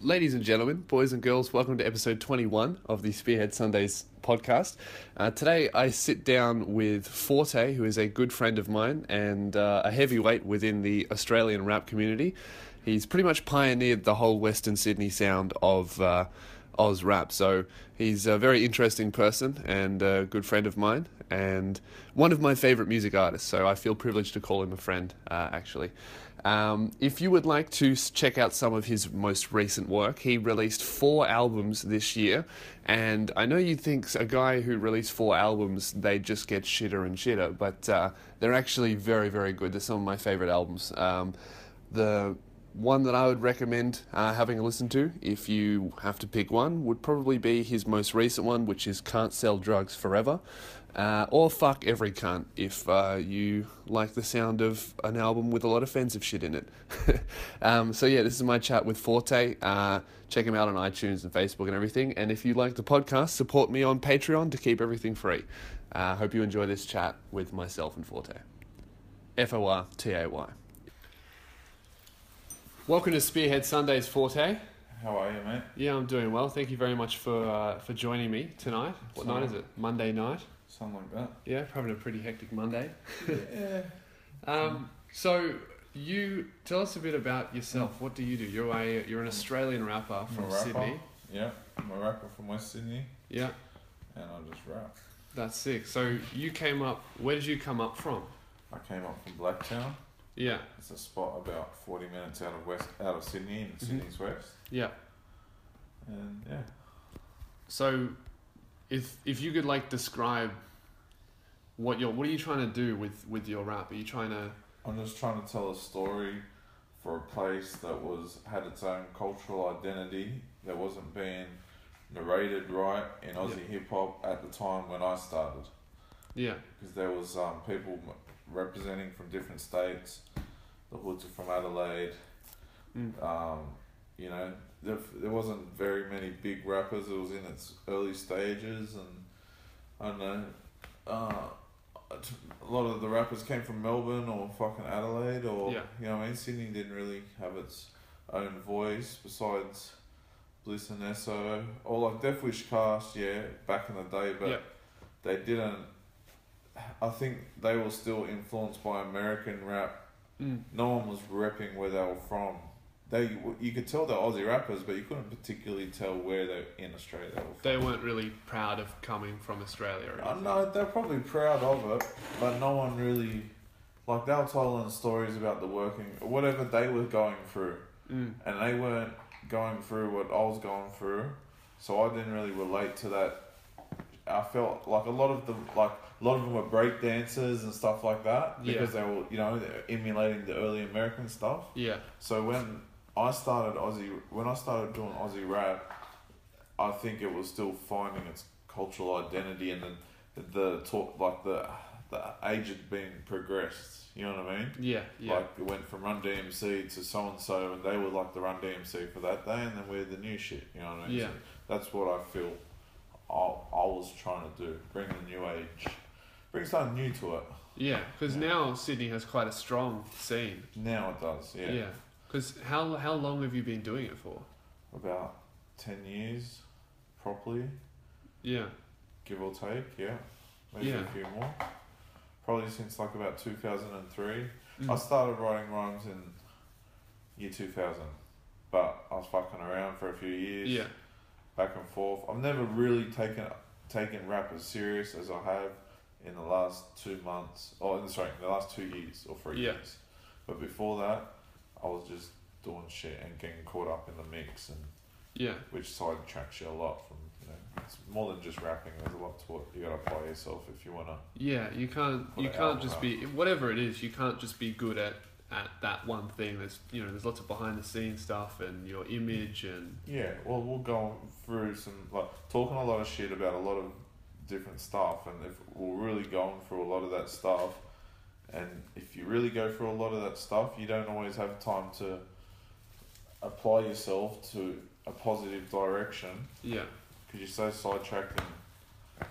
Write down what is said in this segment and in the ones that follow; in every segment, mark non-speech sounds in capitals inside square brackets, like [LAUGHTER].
Ladies and gentlemen, boys and girls, welcome to episode 21 of the Spearhead Sundays podcast. Uh, today I sit down with Fortay, who is a good friend of mine and uh, a heavyweight within the Australian rap community. He's pretty much pioneered the whole Western Sydney sound of uh, Oz rap, so he's a very interesting person and a good friend of mine and one of my favourite music artists, so I feel privileged to call him a friend, uh, actually. Um, if you would like to check out some of his most recent work, he released four albums this year. And I know you think a guy who released four albums, they just get shitter and shitter, but uh, they're actually very, very good. They're some of my favorite albums. Um, the one that I would recommend uh, having a listen to, if you have to pick one, would probably be his most recent one, which is Can't Sell Drugs Forever. Uh, or fuck every cunt if uh, you like the sound of an album with a lot of offensive shit in it. [LAUGHS] um, so yeah, this is my chat with Fortay. Uh, check him out on iTunes and Facebook and everything. And if you like the podcast, support me on Patreon to keep everything free. I uh, hope you enjoy this chat with myself and Fortay. F O R T A Y. Welcome to Spearhead Sundays, Fortay. How are you, mate? Yeah, I'm doing well. Thank you very much for uh, for joining me tonight. What night is it? Monday night. Something like that. Yeah, probably a pretty hectic Monday. yeah. [LAUGHS] um, so you tell us a bit about yourself. What do you do? You're a you're an Australian rapper from rapper. Sydney. Yeah, I'm a rapper from West Sydney, Yeah, and I just rap. that's sick. So you came up. Where did you come up from? I came up from Blacktown. Yeah, It's a spot about forty minutes out of west, out of Sydney, in Sydney's west. yeah. And yeah, So, if if you could like describe what you're, what are you trying to do with with your rap? Are you trying to? I'm just trying to tell a story for a place that was had its own cultural identity that wasn't being narrated right in Aussie hip hop at the time when I started. Yeah, because there was um, people representing from different states. The hoods are from Adelaide. Mm. Um, you know, there, there wasn't very many big rappers. It was in its early stages, and I don't know. Uh, a lot of the rappers came from Melbourne or fucking Adelaide, or Yeah. you know, I mean, Sydney didn't really have its own voice besides Bliss and Eso, or like Def Wish Cast, yeah, back in the day, but Yeah. they didn't. I think they were still influenced by American rap. mm. No one was repping where they were from. They you could tell they're Aussie rappers, but you couldn't particularly tell where they're in Australia they were from. they weren't really proud of coming from Australia. Or anything. know they're probably proud of it, but no one really like they were telling stories about the working whatever they were going through, Mm. and they weren't going through what I was going through, so I didn't really relate to that. I felt like a lot of them, like a lot of them were break dancers and stuff like that because they were, you know, emulating the early American stuff. Yeah, So when I started Aussie, when I started doing Aussie rap, I think it was still finding its cultural identity, and then the talk like the the age had been progressed. You know what I mean? yeah, yeah. Like it went from Run DMC to so and so, and they were like the Run DMC for that day, and then we're the new shit. You know what I mean? Yeah. So that's what I feel. I I was trying to do, bring the new age, bring something new to it. Yeah, because Yeah. now Sydney has quite a strong scene. Now it does, yeah. Yeah. Because how how long have you been doing it for? About ten years, properly. Yeah. give or take, yeah. Maybe Yeah. a few more. Probably since like about 2003. I Mm. started writing rhymes in year 2000, but I was fucking around for a few years, Yeah. back and forth. I've never really taken taken rap as serious as I have in the last two months, in, sorry, in the last two years or three Yeah. years. But before that, I was just doing shit and getting caught up in the mix, and Yeah. which sidetracks you a lot from you know it's more than just rapping. There's a lot to it. You gotta apply yourself if you wanna. Yeah. You can't you can't just be whatever it is. You can't just be good at at that one thing. There's you know there's lots of behind the scenes stuff and your image and Yeah, well, we'll go through some like talking a lot of shit about a lot of different stuff, and if we're really going through a lot of that stuff, and if you really go through a lot of that stuff, you don't always have time to apply yourself to a positive direction yeah. because you're so sidetracked in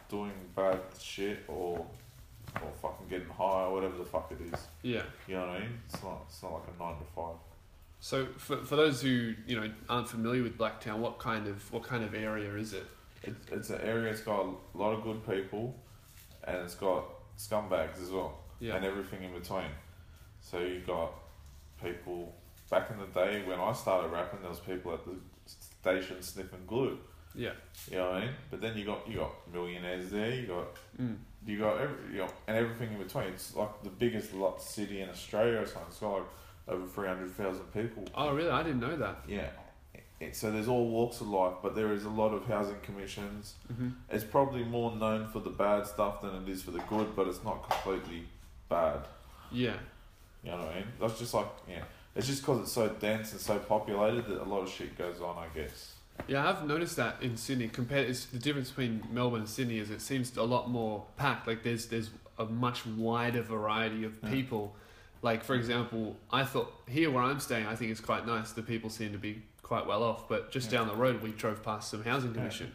doing bad shit or or fucking getting high or whatever the fuck it is. Yeah. You know what I mean? It's not it's not like a nine to five. So for, for those who you know aren't familiar with Blacktown, what kind of what kind of area is it? It's, it's an area. It's got a lot of good people, and it's got scumbags as well, Yeah. and everything in between. So you got people back in the day when I started rapping. There was people at the station sniffing glue. Yeah. You know what I mean? But then you got you got millionaires there. You got Mm. you got every, you know, and everything in between. It's like the biggest lot city in Australia or something. It's got like over three hundred thousand people. Oh really? I didn't know that. Yeah. It, so there's all walks of life, but there is a lot of housing commissions. Mm-hmm. It's probably more known for the bad stuff than it is for the good, but it's not completely bad. Yeah. You know what I mean? That's just like yeah. It's just because it's so dense and so populated that a lot of shit goes on. I guess. Yeah, I've noticed that in Sydney. Compared, it's the difference between Melbourne and Sydney is it seems a lot more packed. Like there's there's a much wider variety of Yeah. people. Like for example, I thought here where I'm staying, I think it's quite nice. The people seem to be quite well off. But just Yeah. down the road, we drove past some housing Yeah. commission.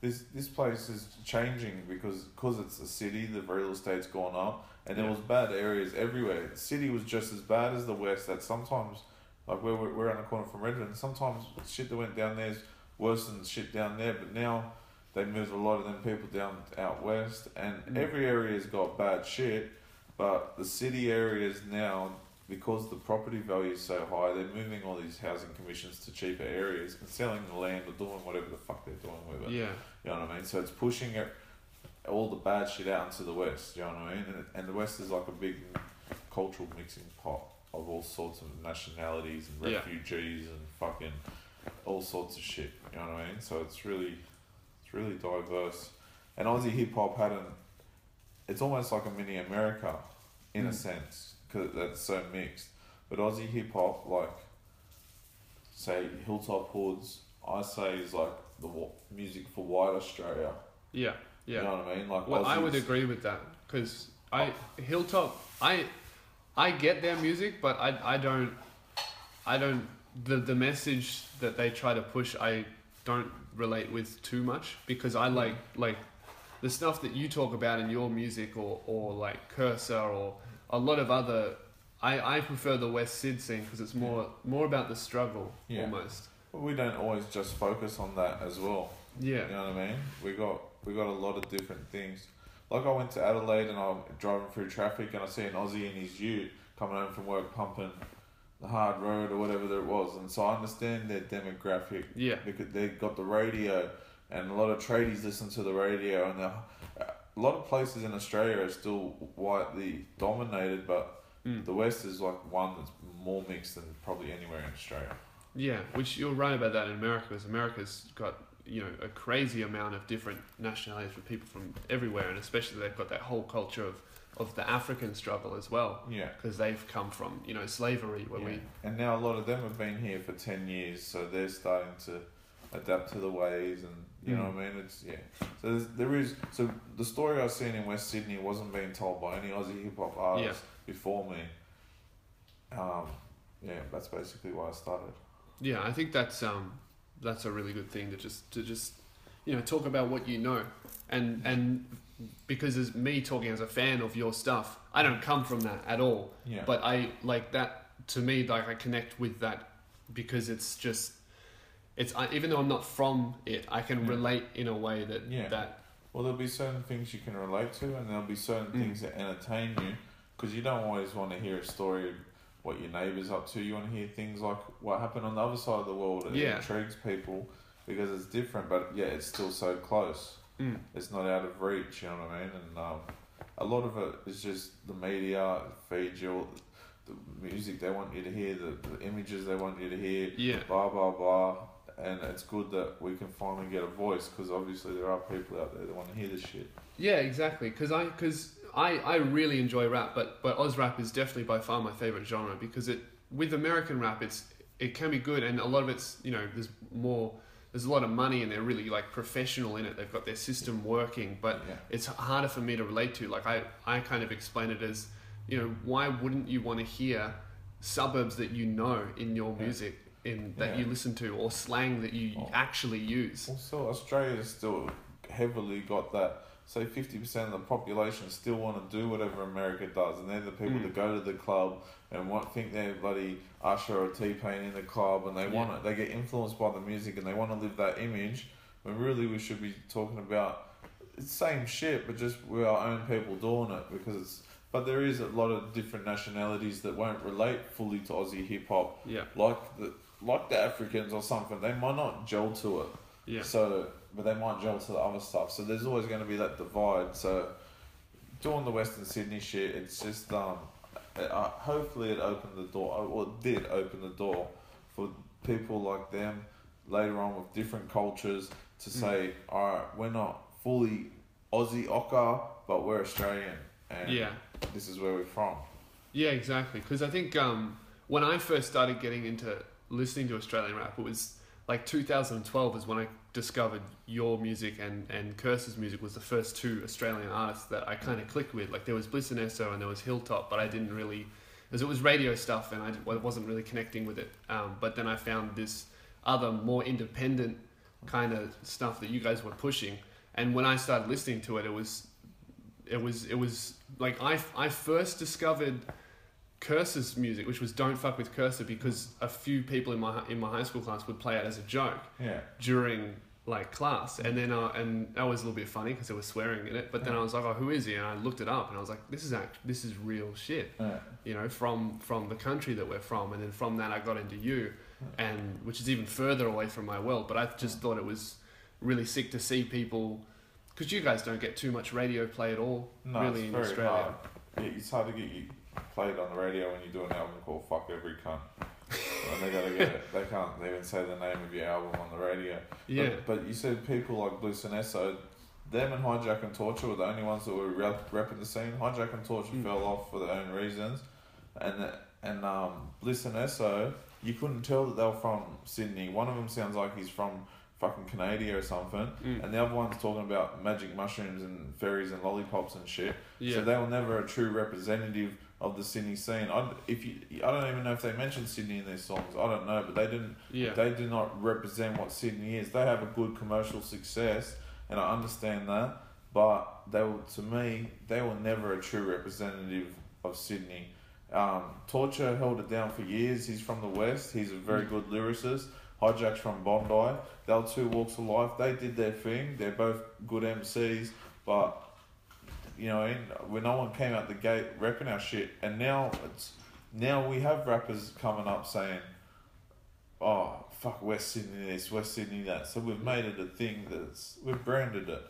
This this place is changing because cause it's a city. The real estate's gone up, and there Yeah. was bad areas everywhere. The city was just as bad as the west. That sometimes, like we're we're around the corner from Redfern. Sometimes shit that went down there is worse than shit down there. But now they moved a lot of them people down out west, and Mm. every area's got bad shit. But the city areas now, because the property value is so high, they're moving all these housing commissions to cheaper areas and selling the land or doing whatever the fuck they're doing with it. Yeah. You know what I mean? So it's pushing it, all the bad shit out into the west. You know what I mean? And, and the west is like a big cultural mixing pot of all sorts of nationalities and Yeah. refugees and fucking all sorts of shit. You know what I mean? So it's really, it's really diverse. And Aussie hip hop had an, it's almost like a mini America, in a Mm. sense, because that's so mixed. But Aussie hip hop, like, say Hilltop Hoods, I say is like the wa- music for white Australia. Yeah. Yeah. You know what I mean? Like Well, I would agree with that because oh. I Hilltop I I get their music, but I I don't I don't the the message that they try to push I don't relate with too much because I like like the stuff that you talk about in your music or or like Kerser or a lot of other. I, I prefer the West Sid scene because it's more more about the struggle Yeah. almost. But we don't always just focus on that as well. Yeah. You know what I mean? We got we got a lot of different things. Like I went to Adelaide and I'm driving through traffic and I see an Aussie in his ute coming home from work pumping the hard road or whatever that it was, and so I understand their demographic Yeah. because they got the radio and a lot of tradies listen to the radio and a lot of places in Australia are still whitely dominated, but Mm. the West is like one that's more mixed than probably anywhere in Australia. Yeah, which you're right about that in America, because America's got you know a crazy amount of different nationalities with people from everywhere, and especially they've got that whole culture of of the African struggle as well, Yeah. because they've come from you know slavery where yeah. we And now a lot of them have been here for ten years, so they're starting to adapt to the ways, and you know Mm. what I mean. It's yeah. So there's, there is so the story I've seen in West Sydney wasn't being told by any Aussie hip hop artist before me. Um, yeah, that's basically why I started. yeah I think that's um that's a really good thing to just to just you know talk about what you know, and and because as me talking as a fan of your stuff, I don't come from that at all. Yeah. but I like that to me like I connect with that because it's just it's I, even though I'm not from it I can Yeah. relate in a way that Yeah. that Well, there'll be certain things you can relate to, and there'll be certain Mm. things that entertain you, because you don't always want to hear a story what your neighbours up to. You want to hear things like what happened on the other side of the world. It Yeah. intrigues people because it's different, but yeah, it's still so close. mm, It's not out of reach. You know what I mean? And um, a lot of it is just the media feeds you all the music they want you to hear, the, the images they want you to hear yeah blah blah blah and it's good that we can finally get a voice because obviously there are people out there that want to hear this shit yeah exactly because I because I I really enjoy rap but but Oz rap is definitely by far my favorite genre because it with American rap it's it can be good and a lot of it's you know there's more there's a lot of money and they're really like professional in it they've got their system working but yeah it's harder for me to relate to. Like I, I kind of explain it as, you know, why wouldn't you want to hear suburbs that you know in your Yeah. music in that Yeah. you listen to or slang that you Oh. actually use? also australia's still heavily got that say fifty percent of the population still want to do whatever America does, and they're the people Mm. that go to the club and want think they're bloody Usher or T Pain in the club, and they Yeah. want it. They get influenced by the music, and they want to live that image. When really we should be talking about it's the same shit, but just we're our own people doing it because it's. But there is a lot of different nationalities that won't relate fully to Aussie hip hop, Yeah. like the like the Africans or something. They might not gel to it. Yeah. So, but they might gel to the other stuff. So there's always going to be that divide. So, doing the Western Sydney shit, it's just um, it, uh, hopefully it opened the door. uh, Well, it did open the door for people like them later on with different cultures to say, all right, we're not fully Aussie Ocker, but we're Australian, and Yeah. this is where we're from. Yeah, exactly. Because I think um, when I first started getting into listening to Australian rap, it was like 2012 is when I discovered your music and and Kerser's music was the first two Australian artists that I kind of clicked with. Like there was Bliss and Eso and there was Hilltop, but I didn't really because it was radio stuff and I wasn't really connecting with it. Um, but then I found this other more independent kind of stuff that you guys were pushing, and when I started listening to it, it was it was it was like I I first discovered Kerser's music, which was "Don't Fuck with Kerser," because a few people in my in my high school class would play it as a joke Yeah, during like class, and then uh, and that was a little bit funny because there was swearing in it. But then I was like, "Oh, who is he?" And I looked it up, and I was like, "This is act this is real shit." yeah, You know, from from the country that we're from, and then from that I got into you, and which is even further away from my world. But I just thought it was really sick to see people. Because you guys don't get too much radio play at all, no, really, in Australia. hard. Yeah, it's hard to get you played on the radio when you do an album called "Fuck Every Cunt." and they gotta get it. They can't even say the name of your album on the radio. Yeah, But, but you said people like Blue and Eso, them and Hijack and Torture were the only ones that were rep, repping the scene. Hijack and Torture Mm. fell off for their own reasons, and and um, Bliss and Eso, you couldn't tell that they were from Sydney. One of them sounds like he's from fucking Canada or something, Mm. and the other one's talking about magic mushrooms and fairies and lollipops and shit. yeah. So they were never a true representative of the Sydney scene. I, if you, I don't even know if they mentioned Sydney in their songs. I don't know, but they didn't yeah. they do not represent what Sydney is. They have a good commercial success, and I understand that. But they were, to me, they were never a true representative of Sydney. Um, Torture held it down for years. He's from the West. He's a very good lyricist. Hijack's from Bondi. They were two walks of life. They did their thing. They're both good MCs, but you know, when no one came out the gate repping our shit, and now it's now we have rappers coming up saying, "Oh, fuck West Sydney this, West Sydney that." So we've made it a thing that's we've branded it.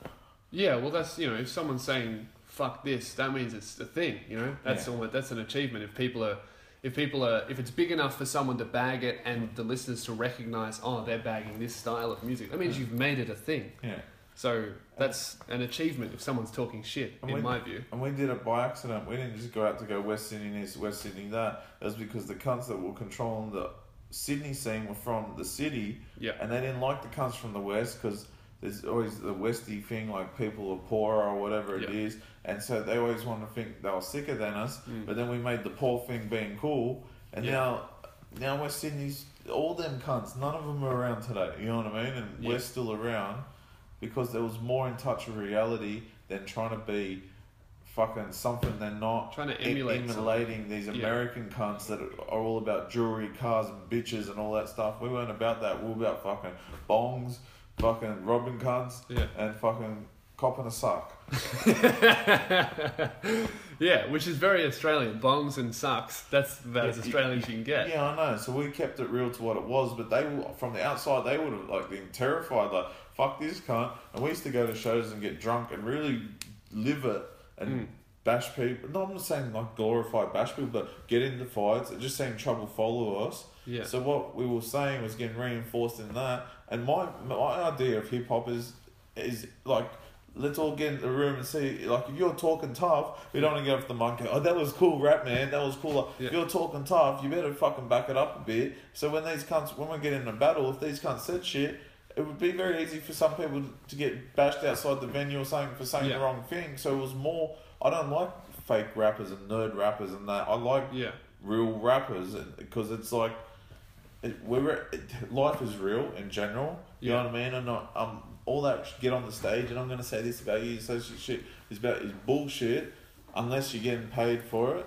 Yeah, well, that's you know, if someone's saying "fuck this," that means it's a thing. You know, that's Yeah. almost, that's an achievement. If people are, if people are, if it's big enough for someone to bag it and the listeners to recognize, oh, they're bagging this style of music, that means you've made it a thing. Yeah, So that's an achievement if someone's talking shit, And in we- my view. and we did it by accident. We didn't just go out to go West Sydney this, West Sydney that. Was because the cunts that were controlling the Sydney scene were from the city, Yeah, and they didn't like the cunts from the west because there's always the westy thing like people are poorer or whatever it Yeah. is, and so they always want to think they were sicker than us. Mm. But then we made the poor thing being cool, and Yeah. now now West Sydney's all them cunts. None of them are around today. You know what I mean? And Yeah. we're still around because there was more in touch with reality than trying to be fucking something they're not trying to em- emulate. something. emulating these Yeah. American cunts that are all about jewelry, cars, and bitches and all that stuff. We weren't about that. We were about fucking bongs, fucking robbing cunts, Yeah. and fucking copping a suck. [LAUGHS] [LAUGHS] yeah, which is very Australian. Bongs and sucks. That's about as Yeah, Australian as you can get. Yeah, I know. So we kept it real to what it was, but they were- from the outside they would have like been terrified, like fuck this cunt. And we used to go to shows and get drunk and really live it and Mm. bash people. No, I'm not saying like glorify bash people, but get into fights and just saying trouble follow us. Yeah. So what we were saying was getting reinforced in that. And my my idea of hip hop is is like let's all get in the room and see like if you're talking tough, we don't want to get off the monkey. Oh, that was cool, rap man. That was cool. Like, If you're talking tough, you better fucking back it up a bit. So when these cunts, when we get in a battle, if these cunts said shit. It would be very easy for some people to get bashed outside the venue or something for saying Yeah. the wrong thing. So it was more. I don't like fake rappers and nerd rappers and that. I like Yeah. real rappers because it's like it, we're it, life is real in general. You Yeah. know what I mean? And not, um, all that get on the stage and I'm gonna say this about you, so shit, shit is about is bullshit, unless you're getting paid for it,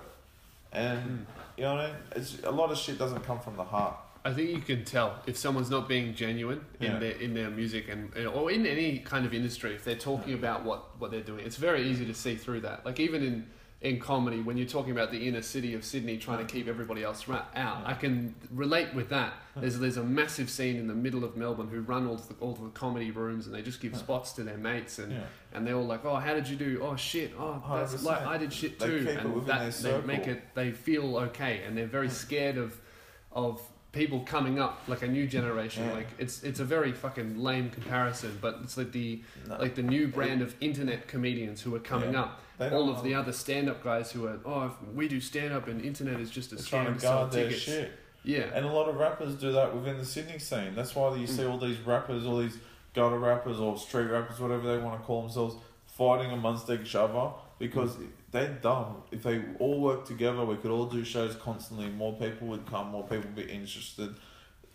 and Mm. you know what I mean. It's a lot of shit doesn't come from the heart. I think you can tell if someone's not being genuine Yeah. in their in their music and or in any kind of industry. If they're talking about what what they're doing, it's very easy to see through that. Like even in in comedy, when you're talking about the inner city of Sydney trying to keep everybody else ra- out, I can relate with that. There's there's a massive scene in the middle of Melbourne who run all the all the comedy rooms and they just give spots to their mates and. Yeah. And they're all like, "Oh, how did you do? Oh shit! Oh, that's 100%. like I did shit too." and that they make it. They feel okay, and they're very scared of of people coming up, like a new generation. Yeah. Like it's it's a very fucking lame comparison, but it's like the No. like the new brand of internet comedians who are coming Yeah. up. They All of the other stand up guys who are, oh, we do stand up and internet is just a scam trying to to sell tickets. shit. Yeah. And a lot of rappers do that within the Sydney scene. That's why you see hmm. all these rappers, all these gutter rappers or street rappers, whatever they want to call themselves, fighting amongst each other because they're dumb. If they all work together, we could all do shows constantly. More people would come, more people would be interested.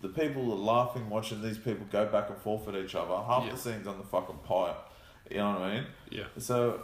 The people are laughing watching these people go back and forth at each other. Half Yeah. the scene's on the fucking pipe. You know what I mean? Yeah. So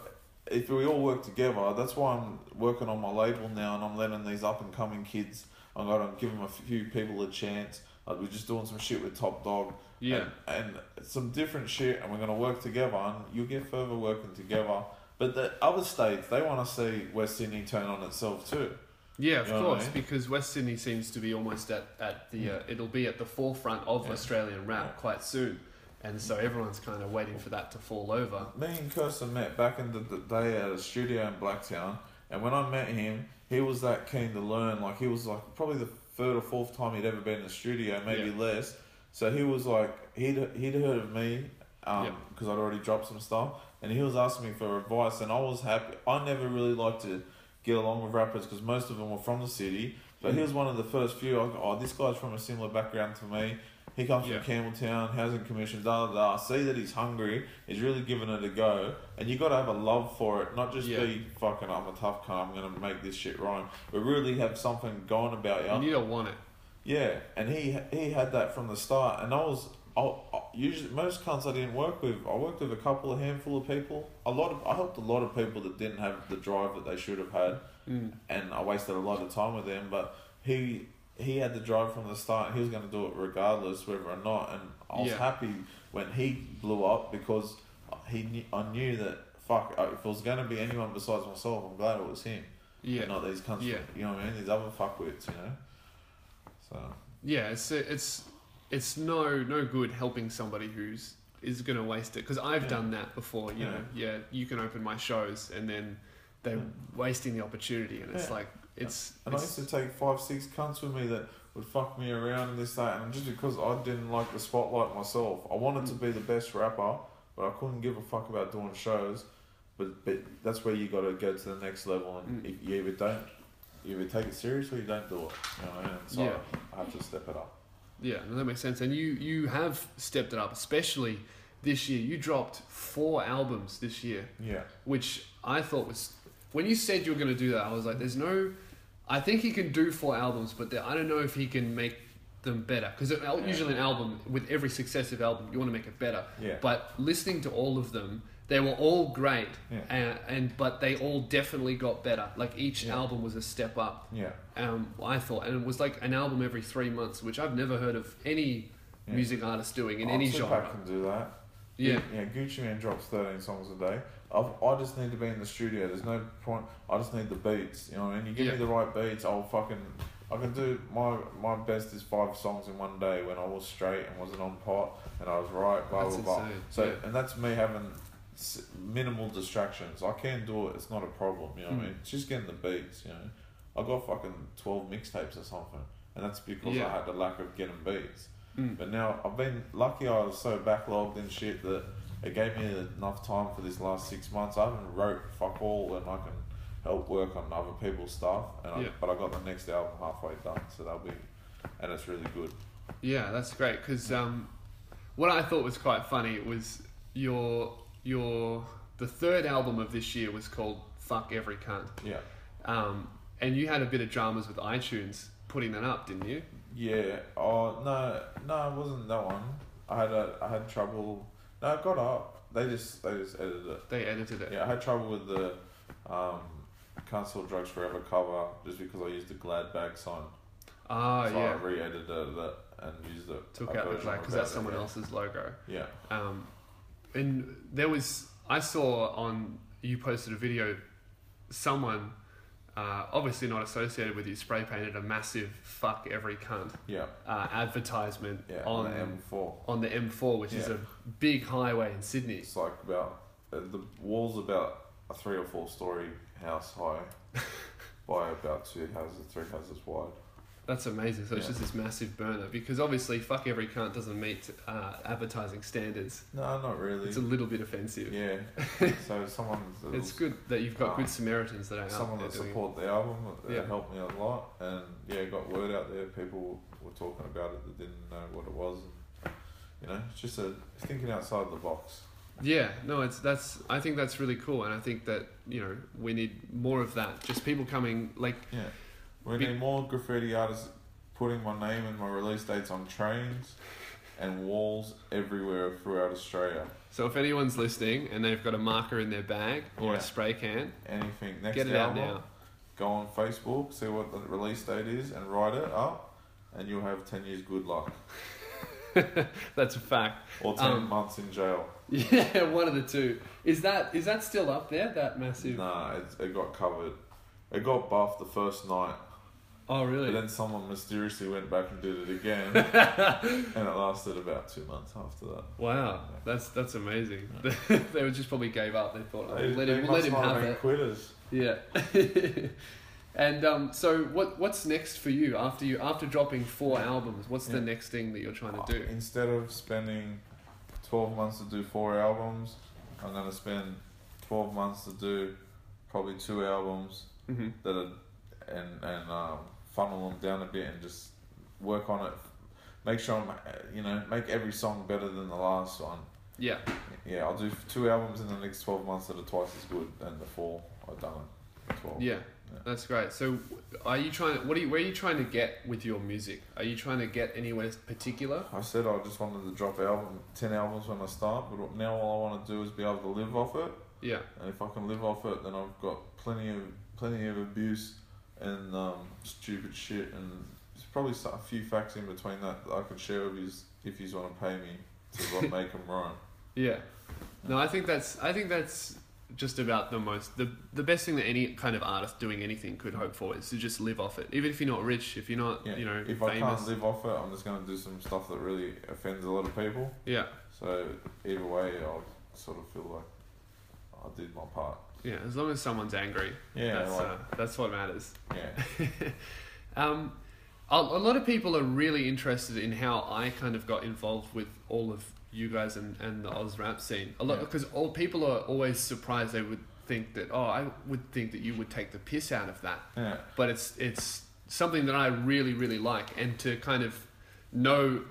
if we all work together, that's why I'm working on my label now, and I'm letting these up and coming kids. I'm gonna give them a few people a chance. Like we're just doing some shit with Top Dog, Yeah. and, and some different shit, and we're gonna work together, and you'll get further working together. But the other states, they want to see West Sydney turn on itself too. Yeah, of You know what I course, mean? because West Sydney seems to be almost at, at the uh, it'll be at the forefront of Yeah. Australian rap Yeah. quite soon, and so everyone's kind of waiting for that to fall over. Me and Kerser met back in the, the day at a studio in Blacktown, and when I met him, he was that keen to learn. Like he was like probably the third or fourth time he'd ever been in the studio, maybe Yeah. less. So he was like he'd he'd heard of me because Yeah. I'd already dropped some stuff, and he was asking me for advice, and I was happy. I never really liked to get along with rappers because most of them were from the city, but he Mm. was one of the first few. I go, oh, this guy's from a similar background to me. He comes Yeah. from Campbelltown, housing commission, da da da. I see that he's hungry. He's really giving it a go, and you got to have a love for it, not just Yeah. be fucking. I'm a tough cunt. I'm gonna make this shit rhyme, but really have something going about you. And you don't want it. Yeah, and he he had that from the start, and I was. I, I usually most cunts I didn't work with. I worked with a couple, a handful of people. A lot of I helped a lot of people that didn't have the drive that they should have had Mm. and I wasted a lot of time with them. But he he had the drive from the start. He was going to do it regardless, whether or not. And I was Yeah. happy when he blew up because he knew, I knew that fuck uh, if it was going to be anyone besides myself, I'm glad it was him. Yeah. not these cunts. Yeah. You know what I mean? These other fuckwits. You know. So Yeah, it's it's it's no no good helping somebody who's is gonna waste it because I've Yeah. done that before. You Yeah. know, yeah, you can open my shows and then they're Yeah. wasting the opportunity, and it's like it's, and I used to take five six cunts with me that would fuck me around and this that, and just because I didn't like the spotlight myself, I wanted to Mm. be the best rapper, but I couldn't give a fuck about doing shows. But but that's where you got to go to the next level, and Mm. if you either don't, you either take it serious or you don't do it. You know, what I mean? so Yeah. I have to step it up. Yeah, no, that makes sense. And you you have stepped it up, especially this year. You dropped four albums this year. Yeah, which I thought was when you said you were going to do that, I was like, "There's no." I think he can do four albums, but I don't know if he can make them better because usually an album with every successive album you want to make it better. yeah, But listening to all of them, they were all great, Yeah. and, and but they all definitely got better. Like each Yeah. album was a step up. yeah. Um, I thought, and it was like an album every three months, which I've never heard of any Yeah. music artist doing in I'll any sit genre. and do that. Yeah, Yeah, Gucci Mane drops 13 songs a day. I've, I just need to be in the studio. There's no point. I just need the beats. You know what I mean? You give me the right beats, I'll fucking. I can do my my best is five songs in one day when I was straight and wasn't on pot and I was right. Blah That's blah blah. insane. So Yeah. and that's me having minimal distractions. I can do it. It's not a problem. You know what I Mm. mean? It's just getting the beats. You know, I got fucking 12 mixtapes or something, and that's because Yeah. I had the lack of getting beats. Mm. But now I've been lucky. I was so backlogged and shit that it gave me enough time for this last six months. I haven't wrote fuck all, and I can help work on other people's stuff. And I, but I got the next album halfway done, so that'll be, and it's really good. Yeah, that's great because um, what I thought was quite funny was your your the third album of this year was called "Fuck Every Cunt," Yeah, um, and you had a bit of dramas with iTunes putting that up, didn't you? yeah. Oh no, no, it wasn't that one. I had a, I had trouble No, it got up. They just they just edited it. They edited it. Yeah, I had trouble with the um, "Can't Sell Drugs Forever" cover just because I used the Glad Bag sign. Ah, so yeah. I re-edited it and used it. Took out the black because that's someone yeah. else's logo. Yeah. Um, and there was I saw on you posted a video, someone, uh, obviously not associated with you, spray painted a massive "fuck every cunt" Yeah. uh, advertisement Yeah. on On the M4. on the M4, which is a big highway in Sydney. It's like about uh, the wall's about a three or four story house high [LAUGHS] by about two houses, three houses wide. That's amazing. So it's just this massive burner because obviously "fuck every cunt" doesn't meet uh, advertising standards. No, not really. It's a little bit offensive. yeah. [LAUGHS] so someone It's good that you've got Um, good Samaritans that are out someone that support the album that Yeah. helped me a lot and yeah got word out there people were talking about it that didn't know what it was and, you know it's just a thinking outside the box Yeah, no, it's that's. I think that's really cool, and I think that you know we need more of that. Just people coming like yeah we need more graffiti artists putting my name and my release dates on trains and walls everywhere throughout australia so. If anyone's listening and they've got a marker in their bag or Yeah. a spray can, anything next get it out now. go on facebook see what the release date is and write it up and you'll have 10 years good luck [LAUGHS] That's a fact. or 10 Um, months in jail Yeah, [LAUGHS] one of the two. Is that is that still up there? That massive. Nah, it, it got covered. It got buffed the first night, Oh really? but then someone mysteriously went back and did it again, [LAUGHS] and it lasted about two months after that. Wow, that's that's amazing. [LAUGHS] they would just probably gave up. They thought, oh, They, we'll let they him, we'll let him have it. quitters. Yeah. [LAUGHS] and um, so what what's next for you after you after dropping four albums? What's the next thing that you're trying to do? Instead of spending twelve months to do four albums, I'm gonna spend twelve months to do probably two albums hmm that are and and um, funnel them down a bit and just work on it. Make sure I'm, you know, make every song better than the last one. Yeah. Yeah, I'll do two albums in the next 12 months that are twice as good than the four I've done in 12. Yeah. Yeah. That's great. So, are you trying? What are you? Where are you trying to get with your music? Are you trying to get anywhere particular? I said I just wanted to drop album, 10 albums when I start, but now all I want to do is be able to live off it. Yeah. And if I can live off it, then I've got plenty of plenty of abuse and um, stupid shit. And there's probably a few facts in between that, that I could share with you if you want to pay me to like, make them [LAUGHS] rhyme. Yeah. No, I think that's. I think that's just about the most the the best thing that any kind of artist doing anything could hope for is to just live off it. Even if you're not rich, if you're not, Yeah. you know, if I famous. can't live off it, I'm just going to do some stuff that really offends a lot of people. yeah. So either way, I'll sort of feel like I did my part. Yeah. As long as someone's angry, Yeah, that's like, uh, that's what matters. yeah, [LAUGHS] Um, a, a lot of people are really interested in how I kind of got involved with all of you guys and, and the Oz rap scene. A lot Yeah. because all people are always surprised. They would think that oh, I would think that you would take the piss out of that, yeah, but it's it's something that I really really like, and to kind of know,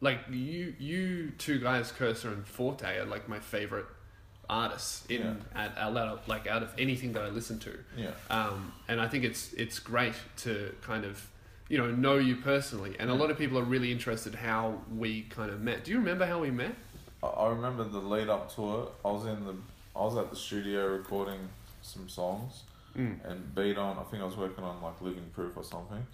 like you you two guys, Kerser and Fortay, are like my favorite artists in Yeah. at, out of like out of anything that I listen to yeah, um, and I think it's it's great to kind of you know know you personally, and a lot of people are really interested how we kind of met. Do you remember how we met? I, remember the lead up to it. I was in the, I was at the studio recording some songs, Mm. and Beat On. I think I was working on like Living Proof or something,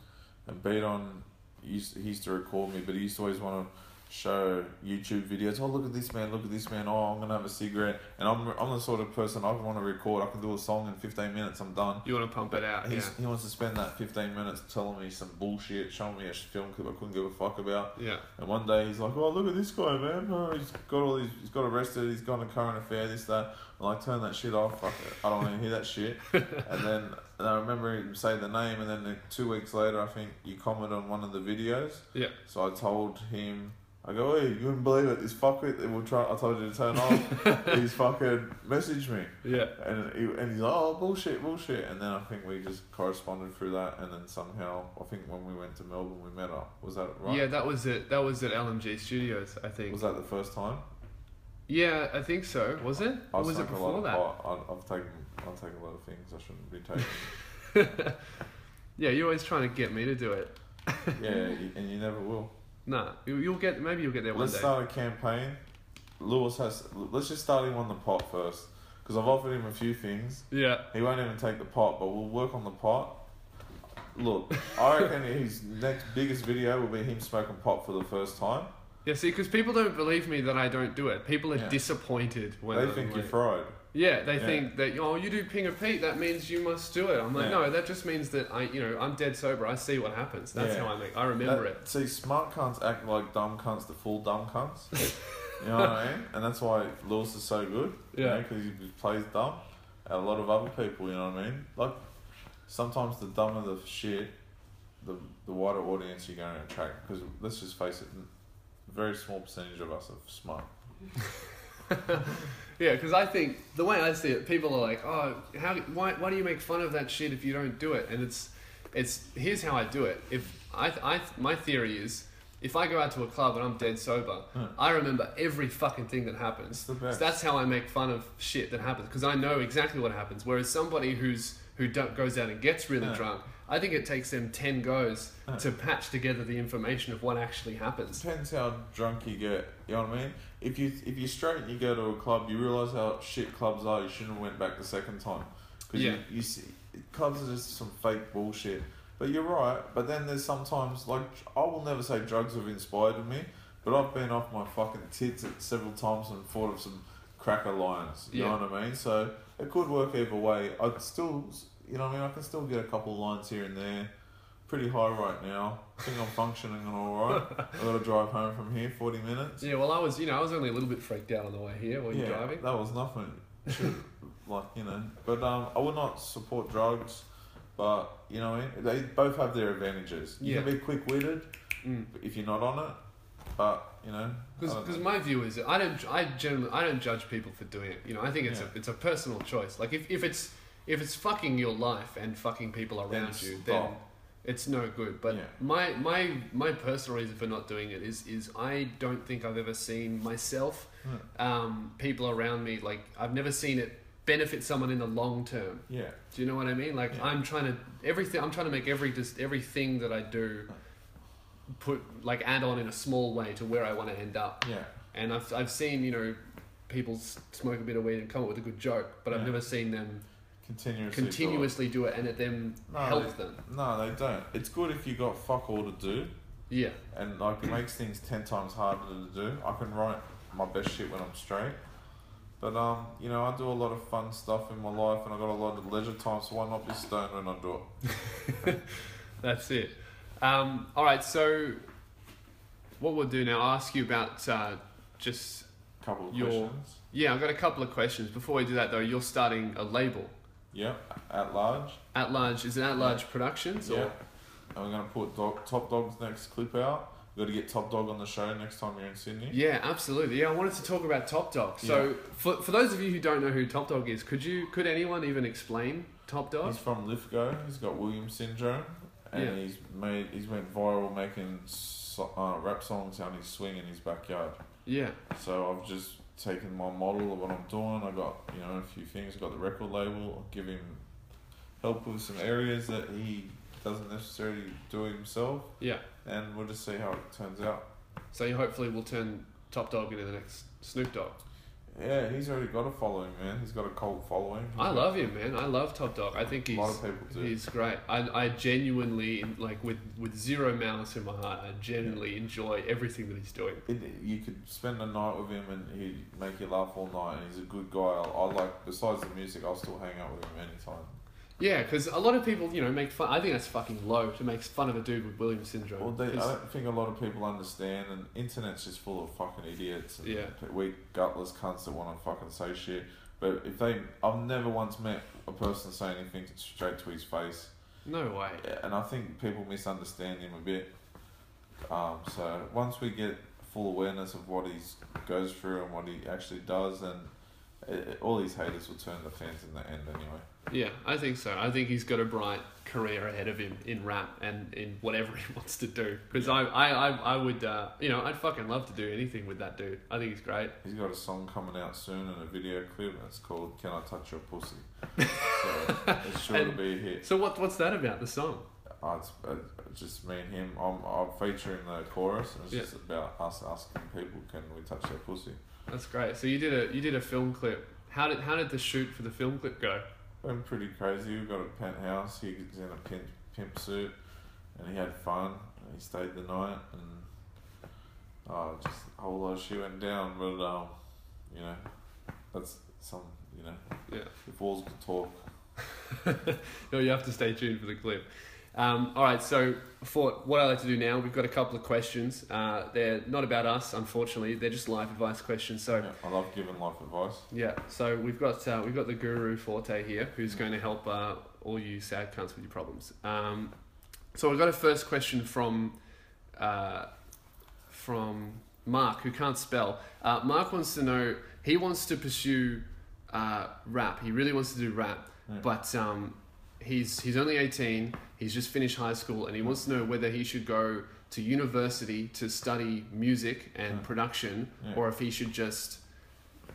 and Beat On. Used, he used to record me, but he used to always want to show YouTube videos. Oh, look at this man! Look at this man! Oh, I'm gonna have a cigarette. And I'm I'm the sort of person I want to record. I can do a song in 15 minutes. I'm done. You want to pump it out? Yeah, He wants to spend that 15 minutes telling me some bullshit, showing me a film clip I couldn't give a fuck about. yeah, And one day he's like, "Oh, look at this guy, man! Oh, he's got all these, he's got arrested. He's got a current affair. This, that." I'm like, "Turn that shit off. Fuck it. I don't want to hear that shit." [LAUGHS] and then and I remember him say the name, and then two weeks later, I think you commented on one of the videos. yeah. So I told him, I go, "Hey, you wouldn't believe it. This fuckwit that we'll try. I told you to turn off. [LAUGHS] he's fucking messaged me." Yeah, And he, and he's like, oh bullshit, bullshit, and then I think we just corresponded through that, and then somehow I think when we went to Melbourne we met up. Was that right? yeah. That was it. That was at LMG Studios, I think. Was that the first time? yeah, I think so. Was it? Or I've was it a lot before that? pot. I, I've taken I've taken a lot of things I shouldn't be taking. [LAUGHS] Yeah, you're always trying to get me to do it. yeah, and you never will. [LAUGHS] Nah, you, you'll get. Maybe you'll get there one Let's day. start a campaign. Lewis has. Let's just start him on the pot first, because I've offered him a few things. Yeah. He won't even take the pot, but we'll work on the pot. Look, I [LAUGHS] reckon his next biggest video will be him smoking pot for the first time. Yeah, see, because people don't believe me that I don't do it. People are Yeah. disappointed when They I'm think you're like- fried. Yeah, they Yeah. think that oh, you do Ping of Pete, that means you must do it. I'm like, Yeah. no, that just means that I, you know, I'm dead sober. I see what happens. That's Yeah. how I make. I remember That- it. See, smart cunts act like dumb cunts, the full dumb cunts. [LAUGHS] you know what I mean? And that's why Lewis is so good. Yeah. Because he plays dumb. And a lot of other people, you know what I mean? Like, sometimes the dumber the shit, the the wider audience you're going to attract. Because let's just face it, a very small percentage of us are smart. [LAUGHS] Yeah, because I think the way I see it, people are like, oh, how, why, why do you make fun of that shit if you don't do it? And it's, it's here's how I do it. If I, I, my theory is, if I go out to a club and I'm dead sober, Hmm. I remember every fucking thing that happens. So that's how I make fun of shit that happens because I know exactly what happens. Whereas somebody who's who goes out and gets really Yeah. drunk, I think it takes them ten goes to patch together the information of what actually happens. Depends how drunk you get. You know what I mean? If you if you're straight and you go to a club, you realise how shit clubs are. You shouldn't have went back the second time. Because Yeah. you, you see, clubs are just some fake bullshit. But you're right. But then there's sometimes like I will never say drugs have inspired me, but I've been off my fucking tits at several times and thought of some cracker lines. You know what I mean? So it could work either way. I'd still, you know what I mean? I can still get a couple of lines here and there. Pretty high right now. I think I'm functioning and all right. [LAUGHS] I got to drive home from here, forty minutes. Yeah, well, I was, you know, I was only a little bit freaked out on the way here while you're driving. that was nothing. Should- like you know, but um, I would not support drugs. But you know, they both have their advantages. You can be quick witted Mm. if you're not on it, but you know, Because my view is I don't I generally I don't judge people for doing it. You know, I think it's Yeah. a it's a personal choice. Like if, if it's if it's fucking your life and fucking people Then around you, then. It's no good. But Yeah. my my my personal reason for not doing it is is I don't think I've ever seen myself, um, people around me like I've never seen it benefit someone in the long term. yeah, Do you know what I mean? Like Yeah. I'm trying to everything. I'm trying to make every just everything that I do put like add on in a small way to where I want to end up. yeah, And I've I've seen you know people smoke a bit of weed and come up with a good joke, but I've never seen them continuously. do it. continuously do it and it them No, help they- them. No, they don't. It's good if you got fuck all to do, Yeah, and like it makes things ten times harder to do. I can write my best shit when I'm straight. But um, you know, I do a lot of fun stuff in my life, and I got a lot of leisure time. So why not be stoned when I do it? [LAUGHS] that's it. Um, all right, so what we'll do now, I'll ask you about uh, just Couple of Your- questions. yeah. I've got a couple of questions. Before we do that though, you're starting a label. Yeah, at large. At large, is it at large productions or Yeah. And we're gonna put dog, Top Dog's next clip out. We got to get Top Dog on the show next time you're in Sydney. Yeah, absolutely. Yeah, I wanted to talk about Top Dog. So, Yeah. for, for those of you who don't know who Top Dog is, could you could anyone even explain Top Dog? He's from Lithgow. He's got Williams syndrome, and Yeah. he's made he's went viral making so, uh, rap songs on his swing in his backyard. Yeah, So I've just taken my model of what I'm doing. I got you know a few things. I got the record label. I'll give him help with some areas that he doesn't necessarily do himself, yeah. and we'll just see how it turns out. So you hopefully will turn Top Dog into the next Snoop Dogg. Yeah, he's already got a following, man. He's got a cult following. He's I love him, man. I love Top Dog. I think he's A he's lot of people do. he's great. I, I genuinely like with with zero malice in my heart. I genuinely enjoy everything that he's doing. It, you could spend a night with him and he'd make you laugh all night. And he's a good guy. I, I like. Besides the music, I'll still hang out with him anytime. Yeah, because a lot of people, you know, make fun. I think that's fucking low to make fun of a dude with Williams syndrome. Well, they, I don't think a lot of people understand, and internet's just full of fucking idiots and Yeah. weak, gutless cunts that want to fucking say shit. But if they, I've never once met a person say anything straight to his face, no way. and I think people misunderstand him a bit. Um, so once we get full awareness of what he goes through and what he actually does, then it, all these haters will turn the fans in the end anyway. Yeah, I think so. I think he's got a bright career ahead of him in rap and in whatever [LAUGHS] he wants to do. Because I, I, I, I would, uh, you know, I'd fucking love to do anything with that dude. I think he's great. He's got a song coming out soon and a video clip, and it's called "Can I Touch Your Pussy." [LAUGHS] so it's sure to be a hit. So what, what's that about? The song? Oh, it's uh, just me and him. I'm, I'm featuring the chorus, and it's Yeah. just about us asking people, can we touch their pussy? That's great. So you did a you did a film clip. How did how did the shoot for the film clip go? Went pretty crazy. We got a penthouse. He was in a pimp, pimp suit, and he had fun. He stayed the night, and oh, just a whole lot of shit went down. But um, you know, that's some. You know, Yeah. if walls could talk. [LAUGHS] no, you have to stay tuned for the clip. Um, all right, so for what I like to do now, we've got a couple of questions. Uh, they're not about us, unfortunately. They're just life advice questions. So Yeah, I love giving life advice. yeah, so we've got uh, we've got the Guru Fortay here, who's going to help uh, all you sad cunts with your problems. Um, so we've got a first question from uh, from Mark, who can't spell. Uh, Mark wants to know. He wants to pursue uh, rap. He really wants to do rap, Yeah. but um, he's he's only eighteen. He's just finished high school, and he wants to know whether he should go to university to study music and Yeah. production, Yeah. or if he should just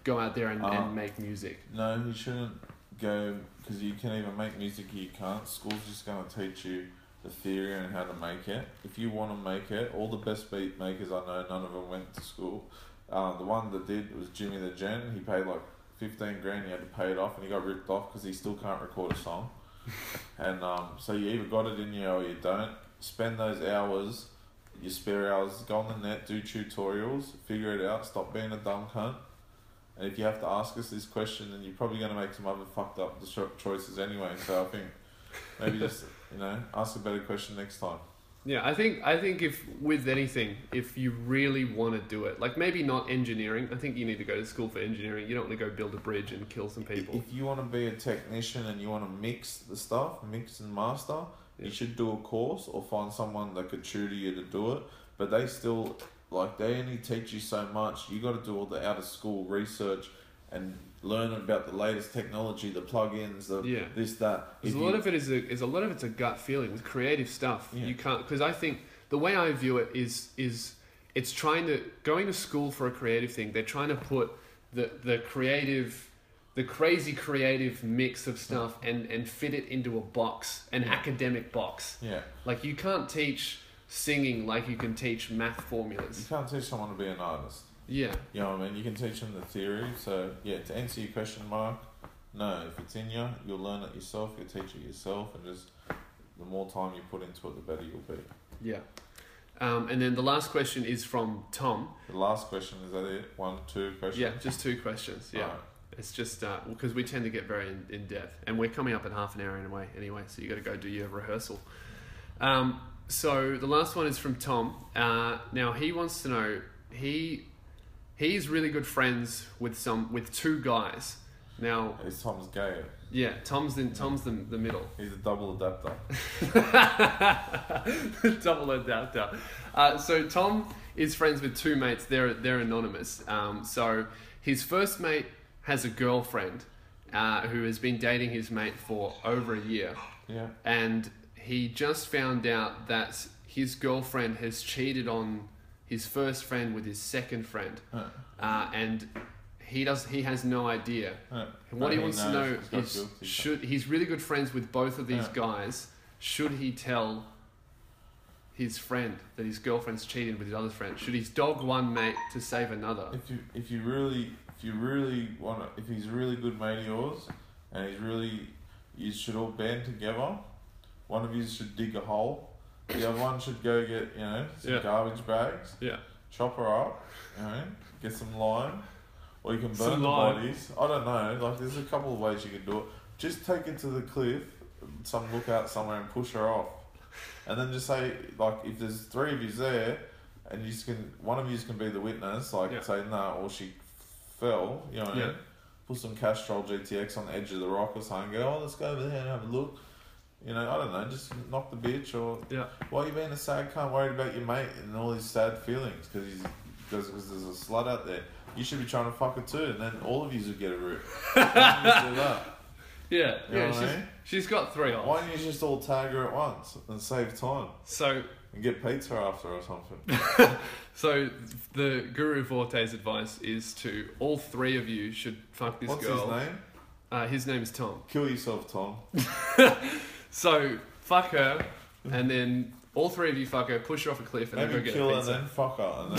go out there and, Uh, and make music. No, you shouldn't go because you can even make music you can't. School's just going to teach you the theory and how to make it. If you want to make it, all the best beat makers I know, none of them went to school. Uh, the one that did was Jimmy the Gen. He paid like 15 grand, he had to pay it off, and he got ripped off because he still can't record a song. [LAUGHS] and um, so you either got it in you or you don't. Spend those hours, your spare hours, go on the net, do tutorials, figure it out, stop being a dumb cunt. And if you have to ask us this question, then you're probably going to make some other fucked up choices anyway. So I think maybe just you know ask a better question next time. Yeah, I think I think if with anything, if you really want to do it, like maybe not engineering, I think you need to go to school for engineering. You don't want to go build a bridge and kill some people. If you want to be a technician and you want to mix the stuff, mix and master, Yeah. you should do a course or find someone that could tutor you to do it. But they still like they only teach you so much. You got to do all the out of school research and learn about the latest technology, the plugins, the Yeah. this that. If a lot you- of it is a, is a lot of it's a gut feeling with creative stuff. Yeah. You can't because I think the way I view it is is it's trying to going to school for a creative thing. They're trying to put the the creative, the crazy creative mix of stuff and and fit it into a box, an Yeah. academic box. yeah. Like you can't teach singing like you can teach math formulas. You can't teach someone to be an artist. Yeah. You know what I mean? You can teach them the theory. So, yeah, to answer your question, Mark, no, if it's in you, you'll learn it yourself, you'll teach it yourself, and just the more time you put into it, the better you'll be. Yeah. Um, and then the last question is from Tom. The last question is that it? One, two questions? Yeah, just two questions. Yeah. Alright. It's just because we tend to get very in, in depth, and we're coming up at half an hour anyway. Anyway, so you got to go do your rehearsal. Um, so the last one is from Tom. Uh, now he wants to know he he's really good friends with some with two guys. Now, Is Tom's gay? yeah, Tom's in Tom's the, the middle. [LAUGHS] He's a double adapter. [LAUGHS] Double adapter. Uh, so Tom is friends with two mates. They're they're anonymous. Um, so his first mate has a girlfriend uh, who has been dating his mate for over a year, Yeah. and he just found out that his girlfriend has cheated on his first friend with his second friend, Uh, uh, and he does he has no idea. uh, what he wants to know is should he's really good friends with both of these guys. Should he tell his friend that his girlfriend's cheated with his other friend? Should he dog one mate to save another? If you if you really if you really want to, if he's a really good mate of yours, and he's really, you should all band together. One of you should dig a hole. The other one should go get you know some Yeah. garbage bags, Yeah. chop her up, you know, get some lime, or you can burn Some the lime. bodies. I don't know. Like there's a couple of ways you can do it. Just take it to the cliff, some lookout somewhere, and push her off. And then just say like if there's three of you there, and you can one of you can be the witness, like Yeah. say no, or she fell. You know Yeah. Put some Castrol GTX on the edge of the rock or something. Go, oh, let's go over there and have a look. You know, I don't know. Just knock the bitch or Yeah. why you being a sad cunt worried about your mate and all these sad feelings because he's because there's a slut out there. You should be trying to fuck her too, and then all of you would get a root. Why don't you do that? Yeah. You know Yeah. what I mean? she's got three Why don't you just all tag her at once and save time So and get pizza after or something? [LAUGHS] so the Guru Fortay's advice is to all three of you should fuck this What's girl. What's his name? Uh, his name is Tom. Kill yourself, Tom. [LAUGHS] So fuck her, and then all three of you fuck her, push her off a cliff, and then Maybe go get kill a her, pizza. then fuck her, and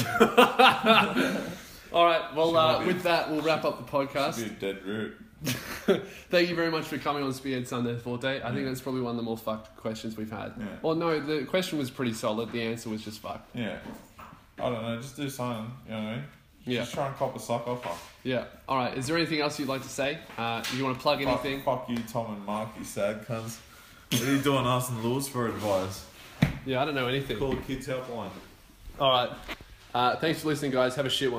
then [LAUGHS] All right. Well, uh, with that, we'll wrap up the be podcast. a dead root. [LAUGHS] Thank you very much for coming on Spearhead Sunday Fortay. I think that's probably one of the more fucked questions we've had. Yeah. Well, no, the question was pretty solid. The answer was just fuck. Yeah. I don't know, just do something, you know what I mean? Yeah. Just try and cop a sock off her. Yeah. All right. Is there anything else you'd like to say? Uh, you want to plug Fuck, anything? fuck you, Tom and Mark, you sad cunts. What are you doing asking Lewis for advice? Yeah, I don't know anything. Call the kids helpline. All right. Uh, thanks for listening, guys. Have a shit one.